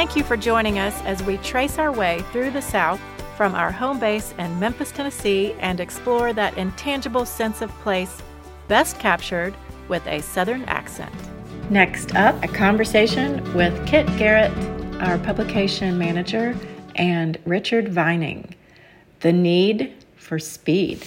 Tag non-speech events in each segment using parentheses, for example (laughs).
Thank you for joining us as we trace our way through the South from our home base in Memphis, Tennessee, and explore that intangible sense of place best captured with a Southern accent. Next up, a conversation with Kit Garrott, our publication manager, and Richard Vining. The need for speed.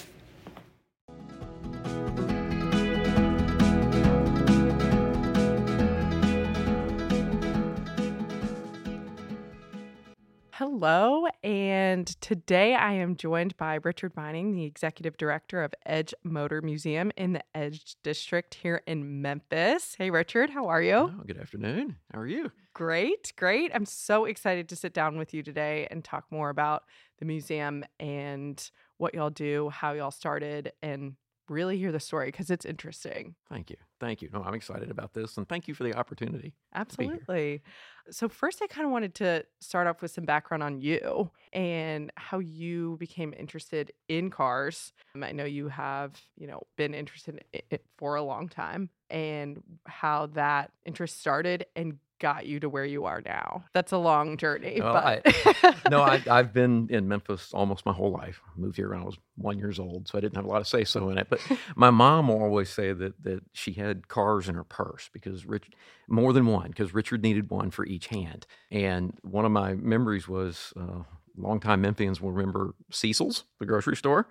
Hello, and today I am joined by Richard Vining, the executive director of Edge Motor Museum in the Edge District here in Memphis. Hey, Richard, how are you? Oh, good afternoon. How are you? Great, great. I'm so excited to sit down with you today and talk more about the museum and what y'all do, how y'all started, and really hear the story because it's interesting. Thank you. Thank you. No, I'm excited about this and thank you for the opportunity. Absolutely. So, first, I kind of wanted to start off with some background on you and how you became interested in cars. Um, I know you have, you know, been interested in it for a long time and how that interest started and got you to where you are now. That's a long journey. Well, but I, no, I, I've been in Memphis almost my whole life. I moved here when I was one years old, so I didn't have a lot of say so in it. But (laughs) my mom will always say that that she had cars in her purse because Rich more than one because Richard needed one for each hand. And one of my memories was uh, longtime Memphians will remember Seessel's, the grocery store.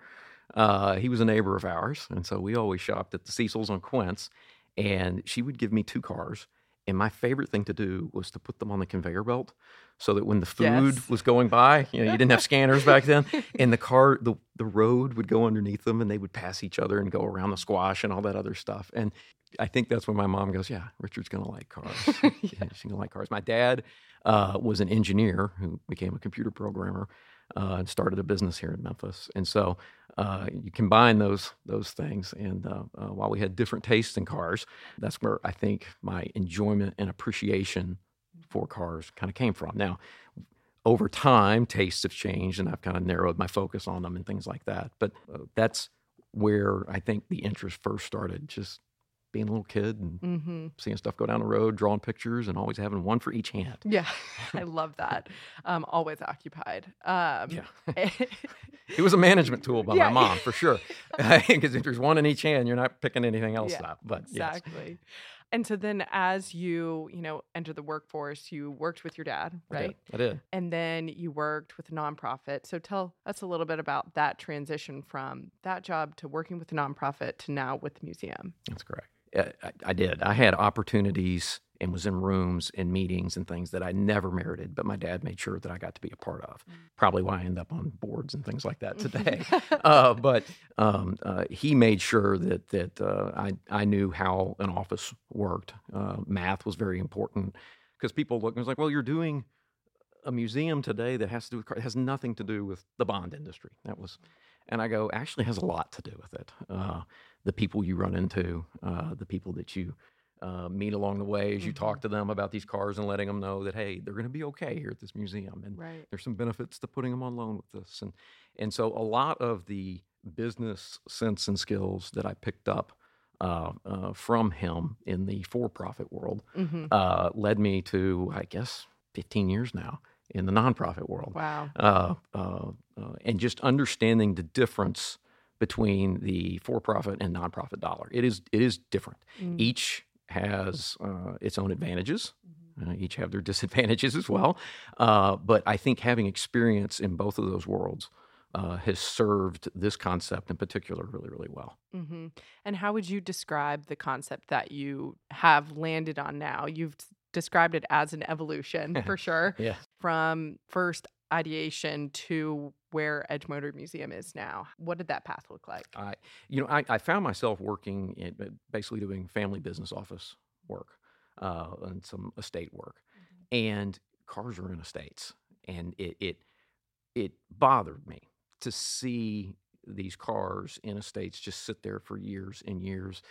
Uh, he was a neighbor of ours, and so we always shopped at the Seessel's on Quince. And she would give me two cars and my favorite thing to do was to put them on the conveyor belt so that when the food Yes. was going by, you know, you didn't have (laughs) scanners back then, and the car, the, the road would go underneath them and they would pass each other and go around the squash and all that other stuff. And I think that's when my mom goes, Yeah, Richard's going to like cars. (laughs) yeah. She's going to like cars. My dad uh, was an engineer who became a computer programmer uh, and started a business here in Memphis. And so uh, you combine those those things, and uh, uh, while we had different tastes in cars, that's where I think my enjoyment and appreciation for cars kind of came from. Now, over time, tastes have changed, and I've kind of narrowed my focus on them and things like that. But uh, that's where I think the interest first started, just being a little kid and hmm seeing stuff go down the road, drawing pictures, and always having one for each hand. Yeah, (laughs) I love that. Um, always occupied. Um, Yeah. (laughs) It was a management tool by Yeah. my mom for sure. (laughs) Because if there's one in each hand, you're not picking anything else Yeah, up. But yes. exactly. And so then, as you you know enter the workforce, you worked with your dad, I did. right? I did. And then you worked with a nonprofit. So tell us a little bit about that transition from that job to working with a nonprofit to now with the museum. That's correct. Uh, I, I did. I had opportunities and was in rooms and meetings and things that I never merited, but my dad made sure that I got to be a part of. Probably why I end up on boards and things like that today. (laughs) uh, but um, uh, he made sure that that uh, I I knew how an office worked. Uh, math was very important because people look and was like, well, you're doing a museum today that has to do with car- has nothing to do with the bond industry. That was, and I go actually has a lot to do with it. The people you run into, uh, the people that you uh, meet along the way as you talk to them about these cars and letting them know that hey, they're going to be okay here at this museum, and Right. there's some benefits to putting them on loan with this, and and so a lot of the business sense and skills that I picked up uh, uh, from him in the for-profit world hmm uh, led me to, I guess, 15 years now in the nonprofit world. Wow. Uh, uh, uh, and just understanding the difference between the for-profit and nonprofit dollar. It is it is different. Mm. Each has uh, its own advantages. Uh, each have their (laughs) disadvantages as well. Uh, but I think having experience in both of those worlds uh, has served this concept in particular really, really well. hmm And how would you describe the concept that you have landed on now? You've described it as an evolution for (laughs) sure, Yeah. from first ideation to where Edge Motor Museum is now. What did that path look like? I, you know, I, I found myself working in uh, basically doing family business office work uh, and some estate work, and cars are in estates, and it it it bothered me to see these cars in estates just sit there for years and years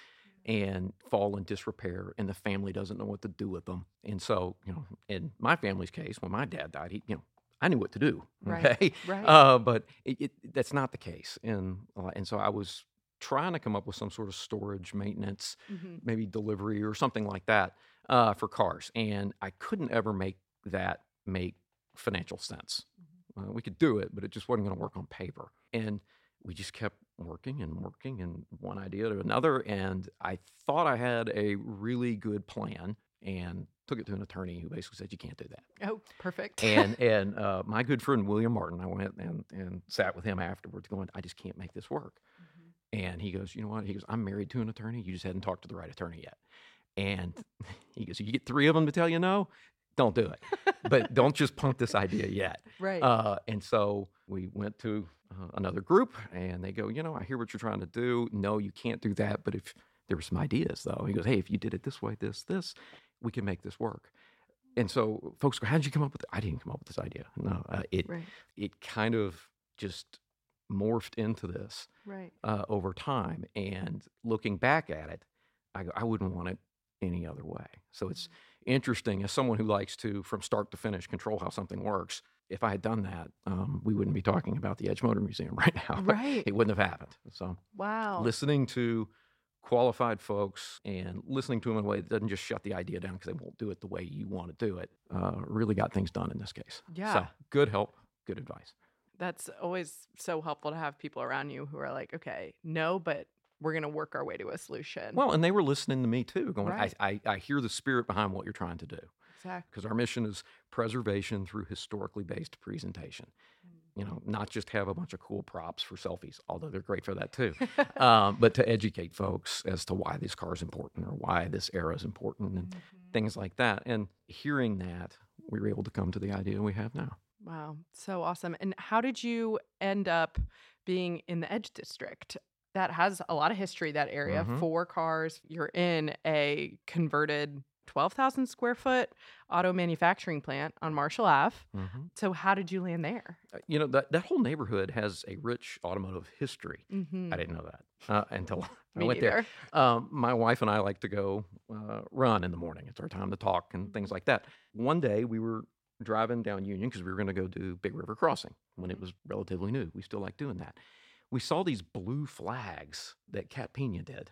and fall in disrepair and the family doesn't know what to do with them and so you know in my family's case when my dad died he you know i knew what to do Right, okay right. uh, but it, it, that's not the case and uh, and so i was trying to come up with some sort of storage maintenance Mhm. maybe delivery or something like that uh, for cars and i couldn't ever make that make financial sense. Uh, we could do it, but it just wasn't going to work on paper. And we just kept working and working and one idea to another. And I thought I had a really good plan and took it to an attorney who basically said, You can't do that. Oh, perfect. And (laughs) and uh, my good friend William Martin, I went and, and sat with him afterwards, going, I just can't make this work. And he goes, You know what? He goes, I'm married to an attorney. You just hadn't talked to the right attorney yet. And (laughs) he goes, You get three of them to tell you no, don't do it. but (laughs) don't just punt this idea yet. right. Uh, and so we went to uh, another group and they go, You know, I hear what you're trying to do. No, you can't do that. But if there were some ideas, though, he goes, Hey, if you did it this way, this, this, we can make this work. And so folks go, How did you come up with it? I didn't come up with this idea. No, uh, it, right. it kind of just morphed into this Right. uh, over time. And looking back at it, I go, I wouldn't want it any other way. So it's interesting as someone who likes to, from start to finish, control how something works. If I had done that, um, we wouldn't be talking about the Edge Motor Museum (laughs) right now. Right. It wouldn't have happened. So Wow. listening to qualified folks and listening to them in a way that doesn't just shut the idea down because they won't do it the way you want to do it uh, really got things done in this case. Yeah. So good help, good advice. That's always so helpful to have people around you who are like, okay, no, but we're going to work our way to a solution. Well, and they were listening to me too, going, Right. I, I, I hear the spirit behind what you're trying to do. exactly. Because our mission is preservation through historically based presentation. You know, not just have a bunch of cool props for selfies, although they're great for that too, (laughs) um, but to educate folks as to why this car is important or why this era is important and Mhm. things like that. And hearing that, we were able to come to the idea we have now. Wow, so awesome. And how did you end up being in the Edge District? That has a lot of history, that area. Mhm. Four cars. You're in a converted 12,000 square foot auto manufacturing plant on Marshall Ave. So, how did you land there? Uh, You know, that, that whole neighborhood has a rich automotive history. Mm-hmm. I didn't know that uh, until (laughs) I went there. Um, my wife and I like to go uh, run in the morning. It's our time to talk and things like that. One day we were driving down Union because we were going to go do Big River Crossing when it was relatively new. We still like doing that. We saw these blue flags that Kat Pena did.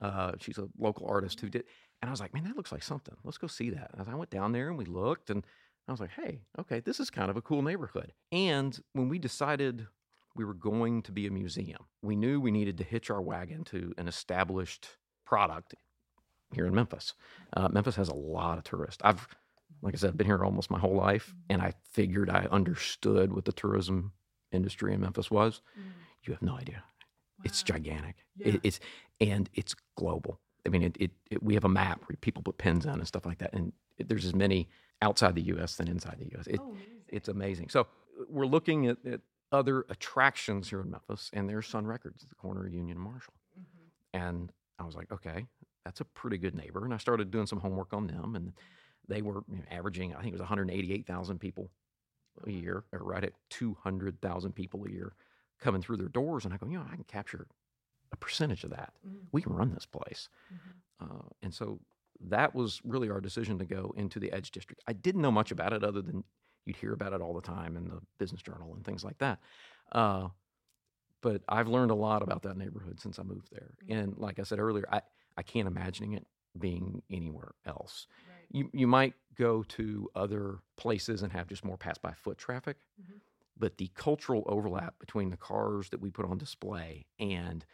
Uh, she's a local artist who did, and I was like, man, that looks like something. Let's go see that. And I went down there and we looked, and I was like, hey, okay, this is kind of a cool neighborhood. And when we decided we were going to be a museum, we knew we needed to hitch our wagon to an established product here in Memphis. Uh, Memphis has a lot of tourists. I've, like I said, I've been here almost my whole life, and I figured I understood what the tourism industry in Memphis was. You have no idea. It's gigantic. It, it's and it's global. I mean, it, it, it. We have a map where people put pins on and stuff like that, and there's as many outside the U.S. than inside the U.S. Oh, it's amazing. So we're looking at, at other attractions here in Memphis, and there's Sun Records at the corner of Union and Marshall. Mm-hmm. And I was like, okay, that's a pretty good neighbor. And I started doing some homework on them, and they were you know, averaging, I think it was 188,000 people a year, or right at 200,000 people a year coming through their doors. And I go, you know, I can capture a percentage of that. We can run this place. Uh, and so that was really our decision to go into the Edge District. I didn't know much about it other than you'd hear about it all the time in the Business Journal and things like that. Uh, but I've learned a lot about that neighborhood since I moved there. And like I said earlier, I, I can't imagining it being anywhere else. You, you might go to other places and have just more pass by foot traffic, Mhm. but the cultural overlap between the cars that we put on display and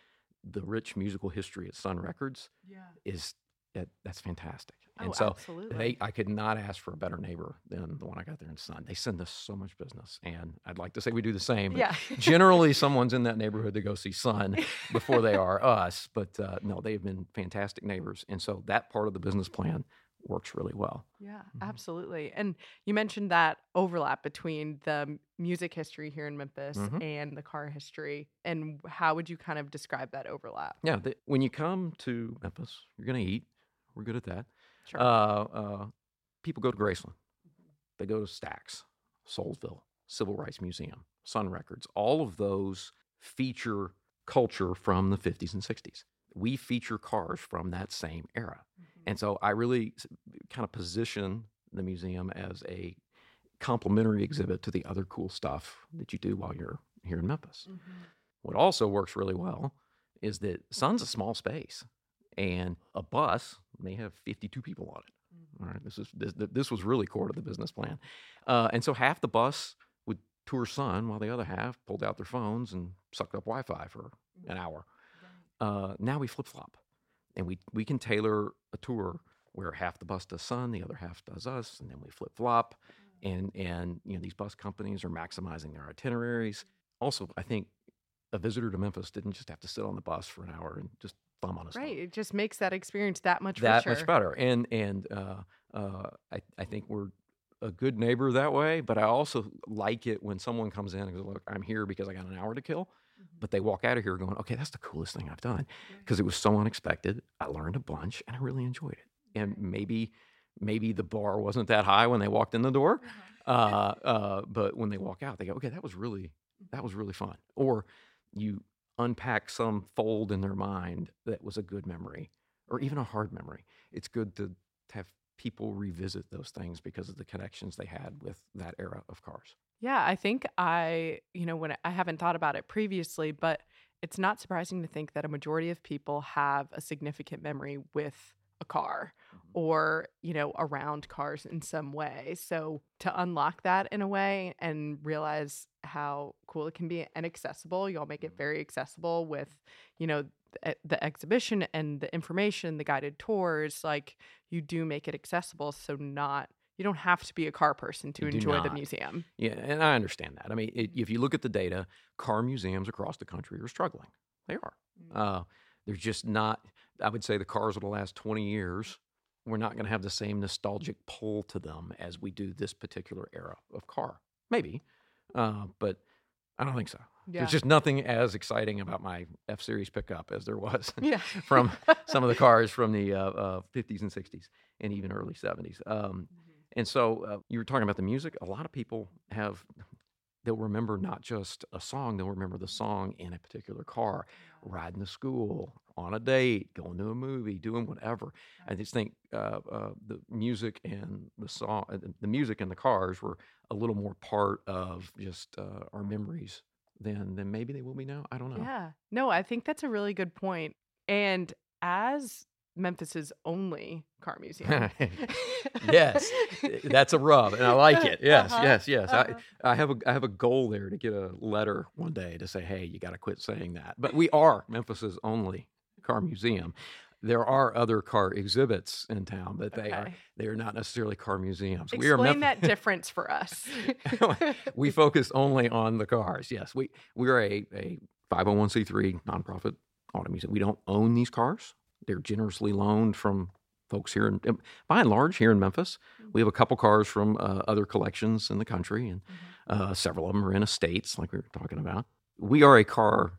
the rich musical history at Sun Records Yeah. is that that's fantastic. Oh, And so absolutely. they I could not ask for a better neighbor than the one I got there in Sun. They send us so much business, and I'd like to say we do the same. But yeah. (laughs) generally, someone's in that neighborhood to go see Sun before they (laughs) are us. But uh, no, they've been fantastic neighbors, and so that part of the business plan works really well. Yeah, Mhm. absolutely. And you mentioned that overlap between the music history here in Memphis Mhm. and the car history. And how would you kind of describe that overlap? Yeah, the, when you come to Memphis, you're going to eat. We're good at that. Sure. Uh, uh, people go to Graceland. They go to Stax, Soulsville, Civil Rights Museum, Sun Records. All of those feature culture from the 50s and 60s. We feature cars from that same era. And so I really kind of position the museum as a complementary exhibit to the other cool stuff that you do while you're here in Memphis. What also works really well is that Sun's a small space and a bus may have 52 people on it. All right, this is this, this was really core to the business plan, uh, and so half the bus would tour Sun, while the other half pulled out their phones and sucked up Wi-Fi for an hour. Uh, now we flip flop, and we we can tailor a tour where half the bus does Sun, the other half does us, and then we flip flop, and and you know these bus companies are maximizing their itineraries. Also, I think a visitor to Memphis didn't just have to sit on the bus for an hour and just thumb on his Right. It just makes that experience that much That richer. much better, and and uh, uh, I I think we're a good neighbor that way. But I also like it when someone comes in and goes, "Look, I'm here because I got an hour to kill." But they walk out of here going, "Okay, that's the coolest thing I've done," because it was so unexpected. I learned a bunch, and I really enjoyed it. And maybe maybe the bar wasn't that high when they walked in the door, uh, uh, but when they walk out, they go, "Okay, that was really that was really fun." Or you unpack some fold in their mind that was a good memory or even a hard memory. It's good to, to have people revisit those things because of the connections they had with that era of cars. Yeah, I think I, you know, when I haven't thought about it previously, but it's not surprising to think that a majority of people have a significant memory with a car mm-hmm. or, you know, around cars in some way. So to unlock that in a way and realize how cool it can be and accessible, y'all make it mm-hmm. very accessible with, you know, the exhibition and the information, the guided tours, like you do make it accessible. So not, you don't have to be a car person to You enjoy the museum. Yeah, and I understand that. I mean, it, if you look at the data, car museums across the country are struggling. They are. Uh, there's just not, I would say the cars of the last 20 years, we're not going to have the same nostalgic pull to them as we do this particular era of car. Maybe, uh, but I don't think so. Yeah. There's just nothing as exciting about my F Series pickup as there was (laughs) yeah. (laughs) from some of the (laughs) cars from the uh, uh, 50s and 60s and even early 70s. Um, and so uh, you were talking about the music. A lot of people have, they'll remember not just a song, they'll remember the song in a particular car, riding to school, on a date, going to a movie, doing whatever. I just think uh, uh, the music and the song, uh, the music and the cars were a little more part of just uh, our memories than than maybe they will be now. I don't know. Yeah. No, I think that's a really good point. And as Memphis's only car museum. (laughs) Yes, (laughs) That's a rub, and I like it. Yes, Uh-huh, yes, yes. uh-huh. I, I have a I have a goal there to get a letter one day to say, hey, you got to quit saying that. But we are Memphis's only car museum. There are other car exhibits in town, but they are they are not necessarily car museums. Explain we are Memphis- that difference for us. (laughs) we focus only on the cars. Yes, we we are a a 501c3 nonprofit auto museum. We don't own these cars. They're generously loaned from folks here, in, and by and large, here in Memphis. We have a couple cars from uh, other collections in the country, and uh, several of them are in estates, like we were talking about. We are a car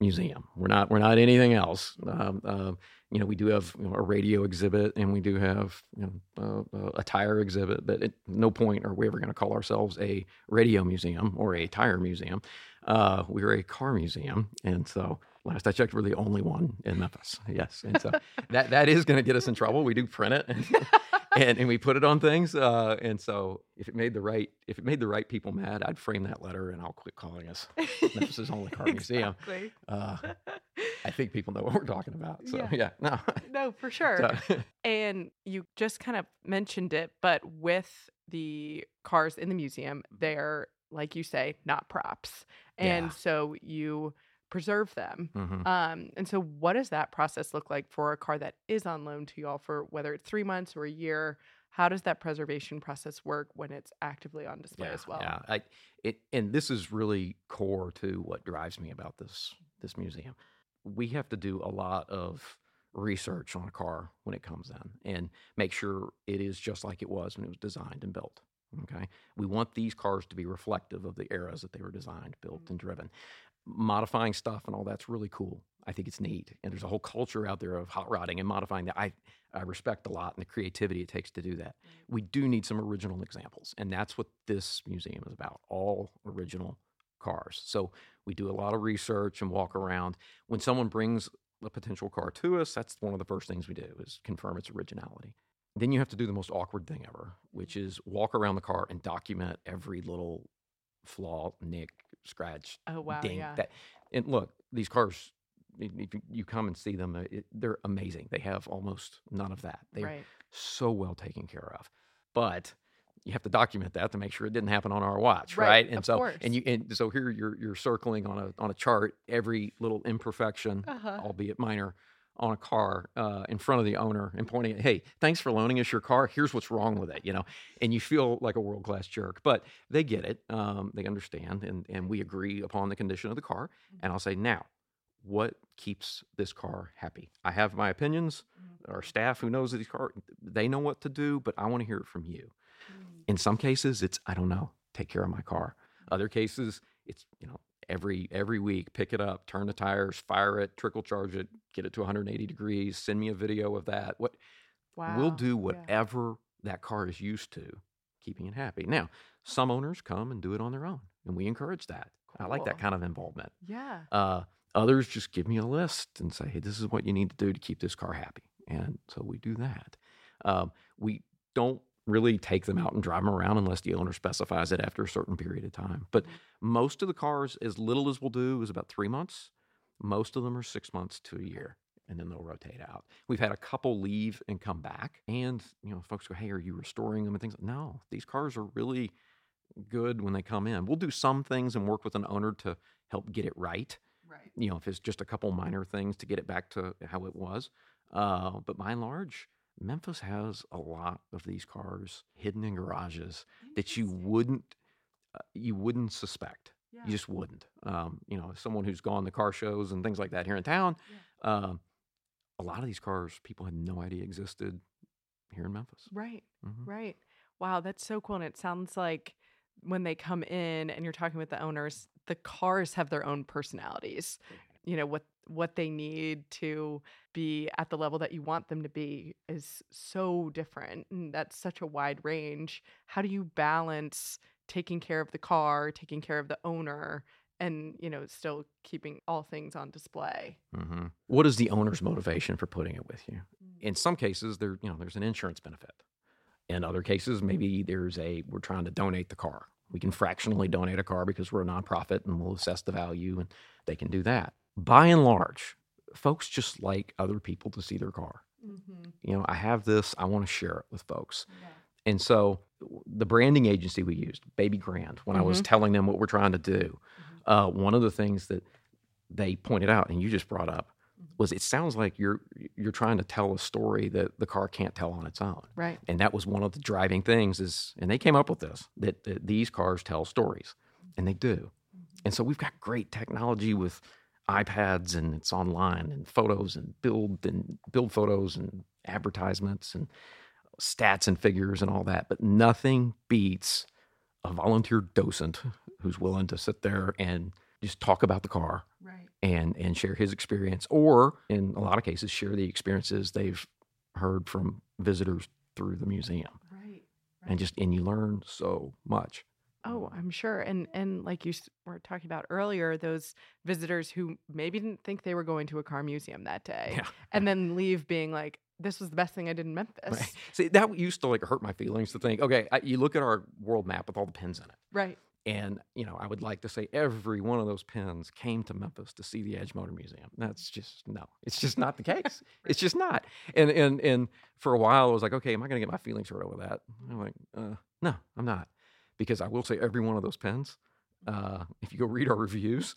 museum. We're not. We're not anything else. Um, uh, you know, we do have you know, a radio exhibit, and we do have you know, uh, a tire exhibit. But at no point are we ever going to call ourselves a radio museum or a tire museum. Uh, we're a car museum, and so last I checked, we're the only one in Memphis. Yes, and so (laughs) that that is going to get us in trouble. We do print it. And, (laughs) and, and we put it on things, uh, and so if it made the right if it made the right people mad, I'd frame that letter and I'll quit calling us (laughs) Memphis's only car museum. Exactly. Uh, I think people know what we're talking about. So Yeah. yeah, no. no, for sure. So- And you just kind of mentioned it, but with the cars in the museum, they're, like you say, not props. And Yeah. so you preserve them. mhm. Um, and so what does that process look like for a car that is on loan to y'all for whether it's three months or a year? How does that preservation process work when it's actively on display yeah, as well? Yeah, I, it, and this is really core to what drives me about this this museum. We have to do a lot of research on a car when it comes in and make sure it is just like it was when it was designed and built. Okay, we want these cars to be reflective of the eras that they were designed, built, and driven. Modifying stuff and all that's really cool. I think it's neat, and there's a whole culture out there of hot rodding and modifying that I I respect a lot, and the creativity it takes to do that. Mm. We do need some original examples and that's what this museum is about all original cars. So we do a lot of research and walk around. When someone brings a potential car to us that's one of the first things we do is confirm its originality then you have to do the most awkward thing ever which is walk around the car and document every little flaw nick scratch Oh wow, ding yeah. that and look these cars if you come and see them, uh, it, they're amazing. They have almost none of that. They're right. so well taken care of. But you have to document that to make sure it didn't happen on our watch, Right, right? And of so course. and you and so here you're you're circling on a on a chart every little imperfection, Uh-huh. albeit minor, on a car uh, in front of the owner and pointing at, hey, thanks for loaning us your car. Here's what's wrong with it, you know. And you feel like a world class jerk, but they get it. Um, they understand, and and we agree upon the condition of the car. And I'll say now, what keeps this car happy? I have my opinions. Our staff who knows these cars, they know what to do, but I want to hear it from you. In some cases, it's I don't know, take care of my car. Other cases, it's you know every every week pick it up, turn the tires, fire it, trickle charge it, get it to 180 degrees, send me a video of that. What Wow. we'll do Yeah. whatever that car is used to, keeping it happy. Now, some owners come and do it on their own, and we encourage that. I like that kind of involvement. Yeah. Uh, others just give me a list and say, hey, this is what you need to do to keep this car happy. And so we do that. Um, we don't really take them out and drive them around unless the owner specifies it after a certain period of time. But most of the cars, as little as we'll do, is about three months. Most of them are six months to a year. And then they'll rotate out. We've had a couple leave and come back, and you know, folks go, "Hey, are you restoring them?" and things. Like no, these cars are really good when they come in. We'll do some things and work with an owner to help get it right. Right. You know, if it's just a couple minor things to get it back to how it was. Uh, but by and large, Memphis has a lot of these cars hidden in garages that you wouldn't uh, you wouldn't suspect. Yeah. You just wouldn't. Um, you know, someone who's gone to car shows and things like that here in town, um, a lot of these cars people had no idea existed here in Memphis. Right. Mhm. Right. Wow, that's so cool. And it sounds like when they come in and you're talking with the owners, the cars have their own personalities. You know, what what they need to be at the level that you want them to be is so different. And that's such a wide range. How do you balance taking care of the car, taking care of the owner, and you know, still keeping all things on display? hmm What is the owner's motivation for putting it with you? In some cases, there you know there's an insurance benefit. In other cases, maybe there's a we're trying to donate the car. We can fractionally donate a car because we're a nonprofit and we'll assess the value and they can do that. By and large, folks just like other people to see their car. Mm-hmm. You know, I have this, I want to share it with folks. And so the branding agency we used, Baby Grand, when I was mm-hmm. telling them what we're trying to do, mm-hmm. uh, one of the things that they pointed out, and you just brought up, mm-hmm. was it sounds like you're you're trying to tell a story that the car can't tell on its own. Right. And that was one of the driving things is, and they came up with this, that, that these cars tell stories, and they do. And so we've got great technology with iPads and it's online and photos and build and build photos and advertisements and stats and figures and all that. But nothing beats a volunteer docent who's willing to sit there and just talk about the car Right. and and share his experience or in a lot of cases share the experiences they've heard from visitors through the museum Right. and just and you learn so much Oh, I'm sure. And and like you were talking about earlier, those visitors who maybe didn't think they were going to a car museum that (laughs) day, Yeah, and then leave being like, "This was the best thing I did in Memphis." Right. (laughs) see that used to like hurt my feelings to think okay I, you look at our world map with all the pins in it Right. and you know i would like to say every one of those pins came to memphis to see the edge motor museum that's just no it's just not the case (laughs) it's just not and and and for a while i was like okay am i going to get my feelings hurt over that i'm like uh, no i'm not because i will say every one of those pens, uh, if you go read our reviews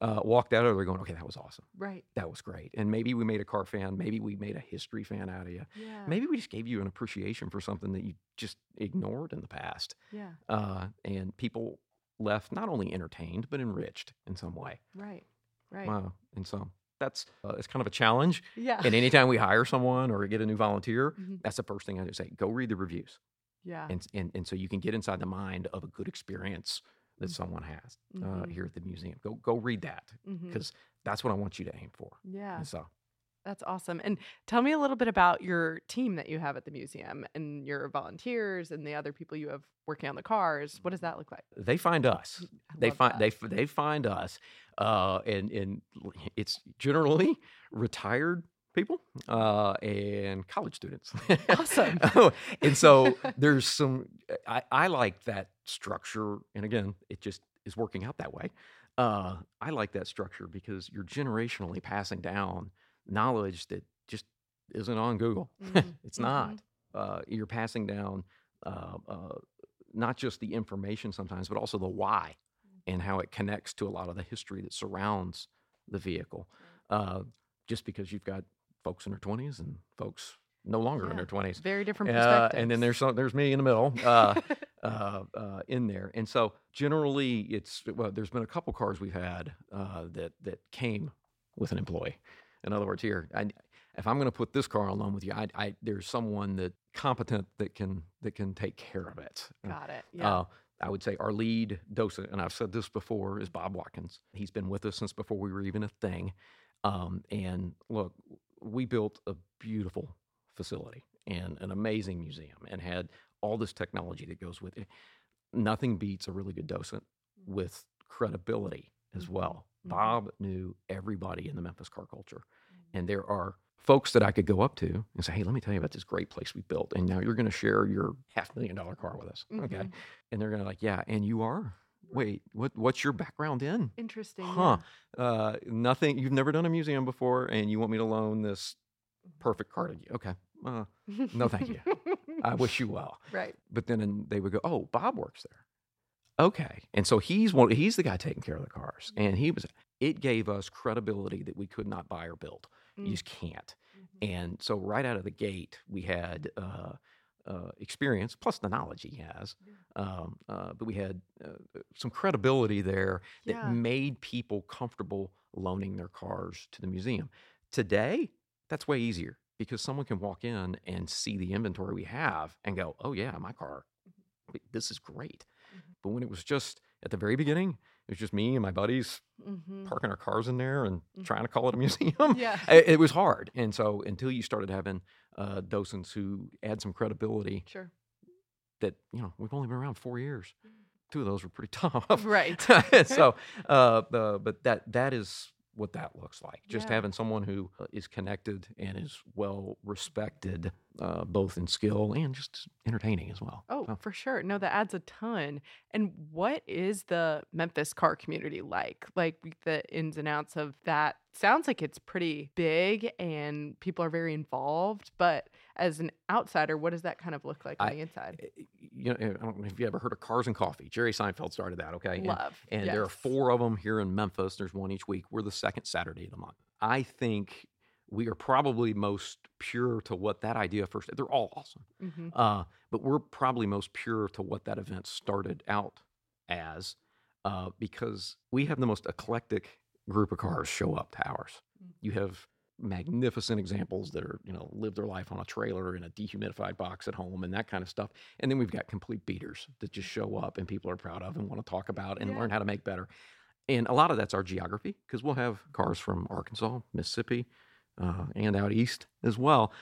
uh, walked out of there going okay that was awesome Right. that was great and maybe we made a car fan maybe we made a history fan out of you Yeah. maybe we just gave you an appreciation for something that you just ignored in the past Yeah. uh, and people left not only entertained but enriched in some way. Right. Right. Wow. And so that's uh, it's kind of a challenge. Yeah. And anytime we hire someone or get a new volunteer, Mhm. that's the first thing I do say: go read the reviews, yeah. and and and so you can get inside the mind of a good experience that someone has uh, Mhm. here at the museum. Go go read that because that's what I want you to aim for. Yeah. And so That's awesome. And tell me a little bit about your team that you have at the museum and your volunteers and the other people you have working on the cars. What does that look like? they find us. I they find that. they they find us, uh, and and it's generally retired people uh, and college students. Awesome. (laughs) Oh, and so (laughs) there's some. I, I like that structure, and again, it just is working out that way. Uh, I like that structure because you're generationally passing down knowledge that just isn't on Google. Mhm, (laughs) it's not. Uh, you're passing down uh, uh, not just the information sometimes, but also the why and how it connects to a lot of the history that surrounds the vehicle. Uh, just because you've got folks in their 20s and folks no longer in their 20s. Very different Uh, and then there's some, there's me in the middle uh, (laughs) uh, uh, in there. And so generally, it's well, there's been a couple cars we've had uh, that that came with an employee. In other words, here, I, if I'm going to put this car on loan with you, I, I there's someone that competent that can that can take care of it. Got it. Yeah. Uh, I would say our lead docent, and I've said this before, is Bob Watkins. He's been with us since before we were even a thing. Um, and look, we built a beautiful facility and an amazing museum and had all this technology that goes with it. Nothing beats a really good docent with credibility as Mhm. well. Mhm. Bob knew everybody in the Memphis car culture. And there are folks that I could go up to and say, hey, let me tell you about this great place we built. And now you're going to share your half million dollar car with us. Okay. Mhm. And they're going to like, yeah, and you are? Wait, what what's your background in? Interesting. Huh. Uh, nothing, you've never done a museum before and you want me to loan this perfect car to you. Okay. Uh, no, thank you. (laughs) I wish you well. right. But then and they would go, oh, Bob works there. Okay. And so he's one, he's the guy taking care of the cars. And he was, it gave us credibility that we could not buy or build. You Mm. just can't. Mhm. And so right out of the gate, we had uh, uh, experience plus the knowledge he has, um, uh, but we had uh, some credibility there that Yeah. made people comfortable loaning their cars to the museum. Today, that's way easier because someone can walk in and see the inventory we have and go, "Oh yeah, my car, this is great." Mhm. But when it was just at the very beginning, it was just me and my buddies Mhm. parking our cars in there and Mhm. trying to call it a (laughs) museum Yeah. it, it was hard. And so until you started having uh, docents who add some credibility Sure. that, you know, we've only been around four years. Mm. Two of those were pretty (laughs) tough. Right. (laughs) so, (laughs) uh, uh, but that that is what that looks like. Just Yeah. having someone who uh, connected and is well respected, uh, both in skill and just entertaining as well. Oh, So, for sure. No, that adds a ton. And what is the Memphis car community like? Like the ins and outs of that sounds like it's pretty big and people are very involved. But as an outsider, what does that kind of look like on I- the inside? uh, you know, I don't know if you ever heard of Cars and Coffee. Jerry Seinfeld started that. Okay, And- Love. And there are four of them here in Memphis. There's one each week. We're the second Saturday of the month. I think we are probably most pure to what that idea first. They're all awesome, Mhm. uh, but we're probably most pure to what that event started out as, uh, because we have the most eclectic group of cars show up to ours. Mm. You have magnificent examples that are you know live their life on a trailer in a dehumidified box at home and that kind of stuff. And then we've got complete beaters that just show up and people are proud of and want to talk about and Yeah. learn how to make better. And a lot of that's our geography because we'll have cars from arkansas mississippi uh, and out east as well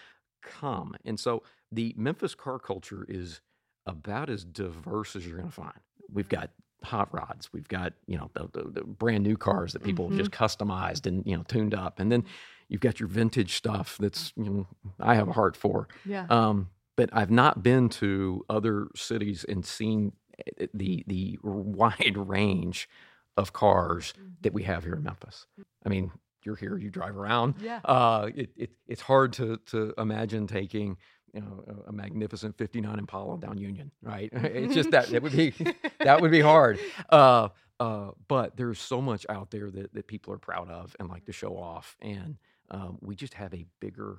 come. And so the memphis car culture is about as diverse as you're going to find. We've got hot rods we've got you know the, the, the brand new cars that people have just customized and you know tuned up. And then you've got your vintage stuff that's you know i have a heart for. Yeah. um, but i've not been to other cities and seen eh, the the wide (laughs) range of cars that we have here in memphis. I mean you're here you drive around. Yeah. uh, it, it, it's hard to, to imagine taking you know a, a magnificent 59 impala down union right? (laughs) It's just that it would be (laughs) that would be hard. Uh, uh, but there's so much out there that, that people are proud of and like to show off. And um, we just have a bigger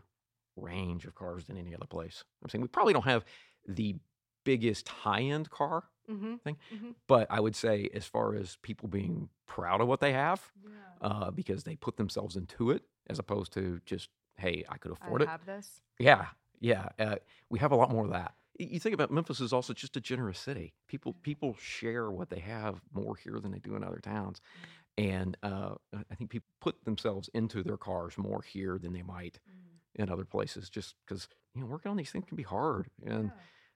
range of cars than any other place. I'm saying we probably don't have the biggest high-end car hmm thing. hmm but i would say as far as people being proud of what they have Yeah. uh, because they put themselves into it as opposed to just hey i could afford I it. have this. yeah yeah uh, we have a lot more of that. You think about memphis is also just a generous city. People people share what they have more here than they do in other towns and uh, I- think people put themselves into their cars more here than they might in other places just because you know working on these things can be hard and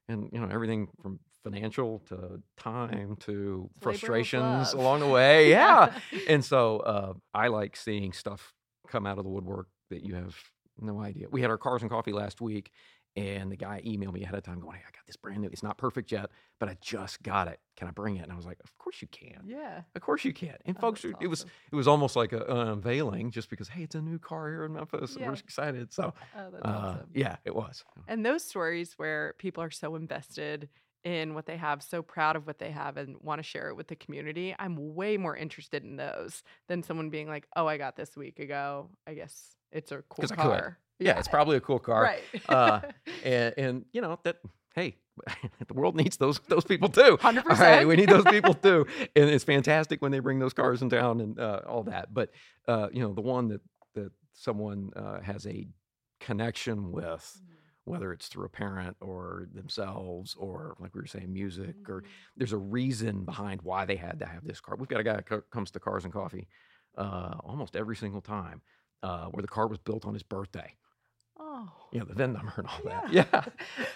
and you know everything from financial to time to It's frustrations along the way (laughs) yeah. And so uh, I like seeing stuff come out of the woodwork that you have no idea. We had our cars and coffee last week, And the guy emailed me ahead of time going, hey, I got this brand new. It's not perfect yet, but I just got it. Can I bring it? And I was like, Of course you can. Yeah. Of course you can. And Oh, folks, that's it was it was almost like a, an unveiling just because, hey, it's a new car here in Memphis. Yeah. We're excited. So, Oh, uh, awesome. yeah, it was. And those stories where people are so invested in what they have, so proud of what they have, and want to share it with the community, I'm way more interested in those than someone being like, "Oh, I got this a week ago. I guess it's a cool car." Yeah, it's probably a cool car. right. uh, and, and you know that hey (laughs) the world needs those those people too Hundred all right percent. we need those people (laughs) too and it's fantastic when they bring those cars in town and uh, all that but uh, you know the one that that someone uh, has a connection with whether it's through a parent or themselves or like we were saying music or there's a reason behind why they had to have this car we've got a guy that comes to cars and coffee uh, almost every single time uh, where the car was built on his birthday Oh. you know, the VIN number and all that. Yeah. Yeah.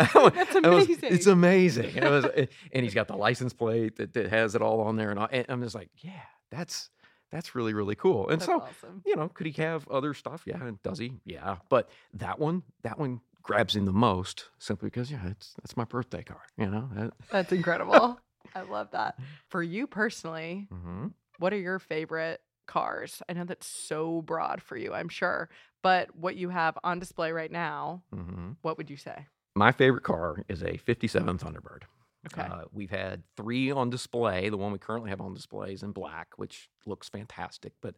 (laughs) (laughs) That's It was- amazing. it's amazing. It was, (laughs) and he's got the license plate that, that has it all on there. And, all, and I'm just like, yeah, that's, that's really, really cool. And That's so, awesome. you know, could he have other stuff? Yeah. And does he? Yeah. But that one, that one grabs him the most simply because, yeah, it's, that's my birthday car, you know? (laughs) That's incredible. I love that. For you personally, mhm. what are your favorite cars? I know that's so broad for you, I'm sure, but what you have on display right now, Mhm. what would you say? My favorite car is a 57 Thunderbird. Okay. Uh, we've had three on display. The one we currently have on display is in black, which looks fantastic. But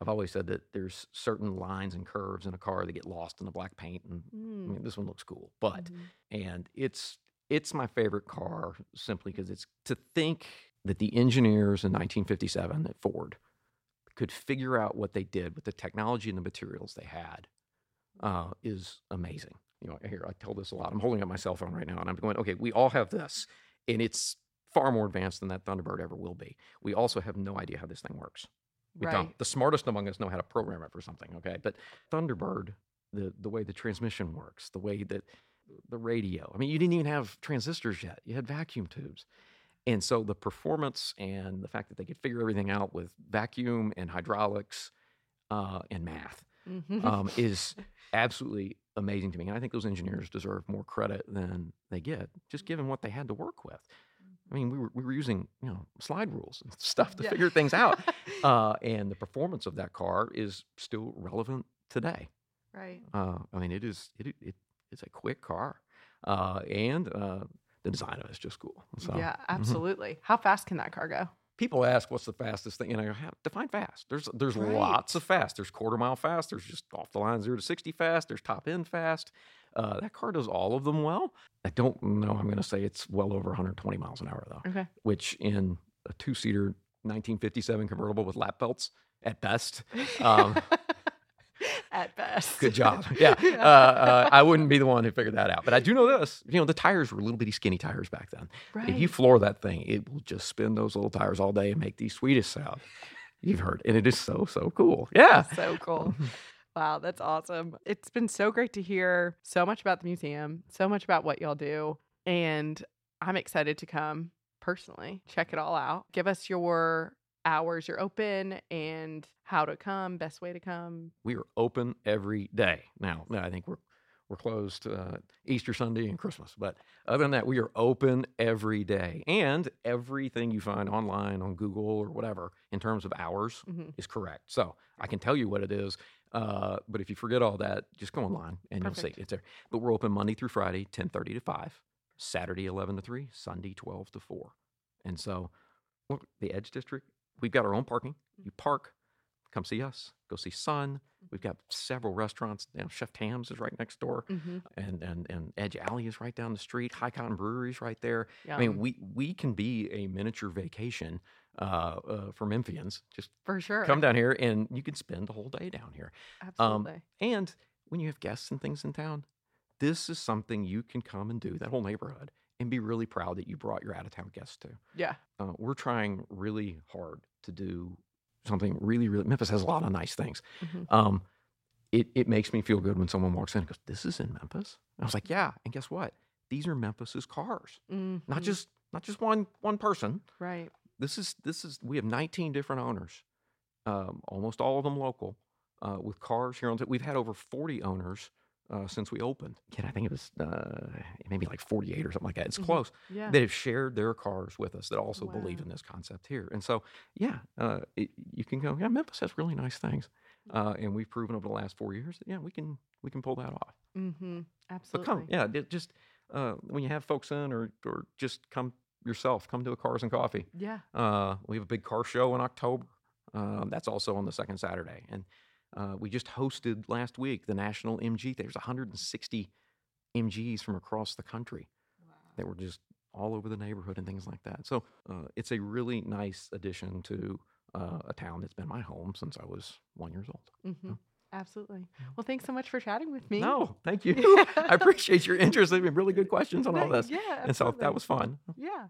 I've always said that there's certain lines and curves in a car that get lost in the black paint, and I Mm, mean, this one looks cool. But mhm. and it's it's my favorite car simply because it's to think that the engineers in 1957 at Ford could figure out what they did with the technology and the materials they had uh, is amazing. You know, here I tell this a lot. I'm holding up my cell phone right now, and I'm going, okay, we all have this, and it's far more advanced than that Thunderbird ever will be. We also have no idea how this thing works. We right. don't. The smartest among us know how to program it for something, okay? But Thunderbird, the the way the transmission works, the way that the radio. I mean, you didn't even have transistors yet. You had vacuum tubes. And so the performance and the fact that they could figure everything out with vacuum and hydraulics uh, and math Mhm. um, (laughs) is absolutely amazing to me. And I think those engineers deserve more credit than they get, just given what they had to work with. I mean, we were, we were using, you know, slide rules and (laughs) stuff to Yeah. figure things out. (laughs) Uh, and the performance of that car is still relevant today. right. Uh, I mean, it is it, it it's a quick car, uh, and uh, the design of it is just cool. So yeah, mhm. absolutely. How fast can that car go? people ask, "What's the fastest thing?" And I go, define fast. There's there's Right. lots of fast. There's quarter mile fast. There's just off the line zero to sixty fast. There's top end fast. Uh, that car does all of them well. I don't know. I'm going to say it's well over 120 miles an hour though, Okay. which in a two seater 1957 convertible with lap belts at best. (laughs) Um, At best. Good job. (laughs) Yeah. Uh, uh, I wouldn't be the one who figured that out. But I do know this. You know, the tires were little bitty skinny tires back then. right. If you floor that thing, it will just spin those little tires all day and make the sweetest sound you've heard. And it is so, so cool. Yeah. so cool. (laughs) Wow, that's awesome. It's been so great to hear so much about the museum, so much about what y'all do. And I'm excited to come personally, check it all out. Give us your hours you're open and how to come, best way to come. We are open every day. Now, I think we're we're closed uh, Easter Sunday and Christmas, but other than that, we are open every day. And everything you find online on Google or whatever in terms of hours Mhm. is correct. So I can tell you what it is. Uh, but if you forget all that, just go online and you'll see it's there. But we're open Monday through Friday, 10:30 to 5, Saturday 11 to 3, Sunday 12 to 4. And so look, the Edge District, we've got our own parking. You park, come see us, go see Sun. We've got several restaurants. Chef Tam's is right next door, Mhm. and and and Edge Alley is right down the street. High Cotton Brewery is right there. I mean, we we can be a miniature vacation uh, uh, for Memphians. Just for sure. come down here, and you can spend the whole day down here. Absolutely. And when you have guests and things in town, this is something you can come and do that whole neighborhood and be really proud that you brought your out of town guests to. yeah. Uh, we're trying really hard to do something really, really. Memphis has a lot of nice things. Mhm. Um, it, it makes me feel good when someone walks in and goes, This is in Memphis. And I was like, Yeah. And guess what? These are Memphis's cars. Not Mhm. just not just one one person. right. This is this is we have 19 different owners, um, almost all of them local, uh, with cars here on. We've had over 40 owners uh, since we opened. Kit, I think it was uh, maybe like 48 or something like that. It's Mhm. close. Yeah. That have shared their cars with us that also believe in this concept here. And so, yeah, uh, it, you can go. Yeah, Memphis has really nice things, uh, and we've proven over the last four years that yeah, we can we can pull that off. mm-hmm. But come, yeah, just uh, when you have folks in, or or just come yourself, come to a Cars and Coffee. Yeah. Uh, we have a big car show in October. Um, that's also on the second Saturday, and uh, we just hosted last week the National MG. There's 160 MGs from across the country that were just all over the neighborhood and things like that. So uh, it's a really nice addition to uh, a town that's been my home since I was one years old. Mm-hmm. Absolutely. Well, thanks so much for chatting with me. No, thank you. (laughs) I appreciate your interest. They've been really good questions on all this. Yeah. and so that was fun. Yeah.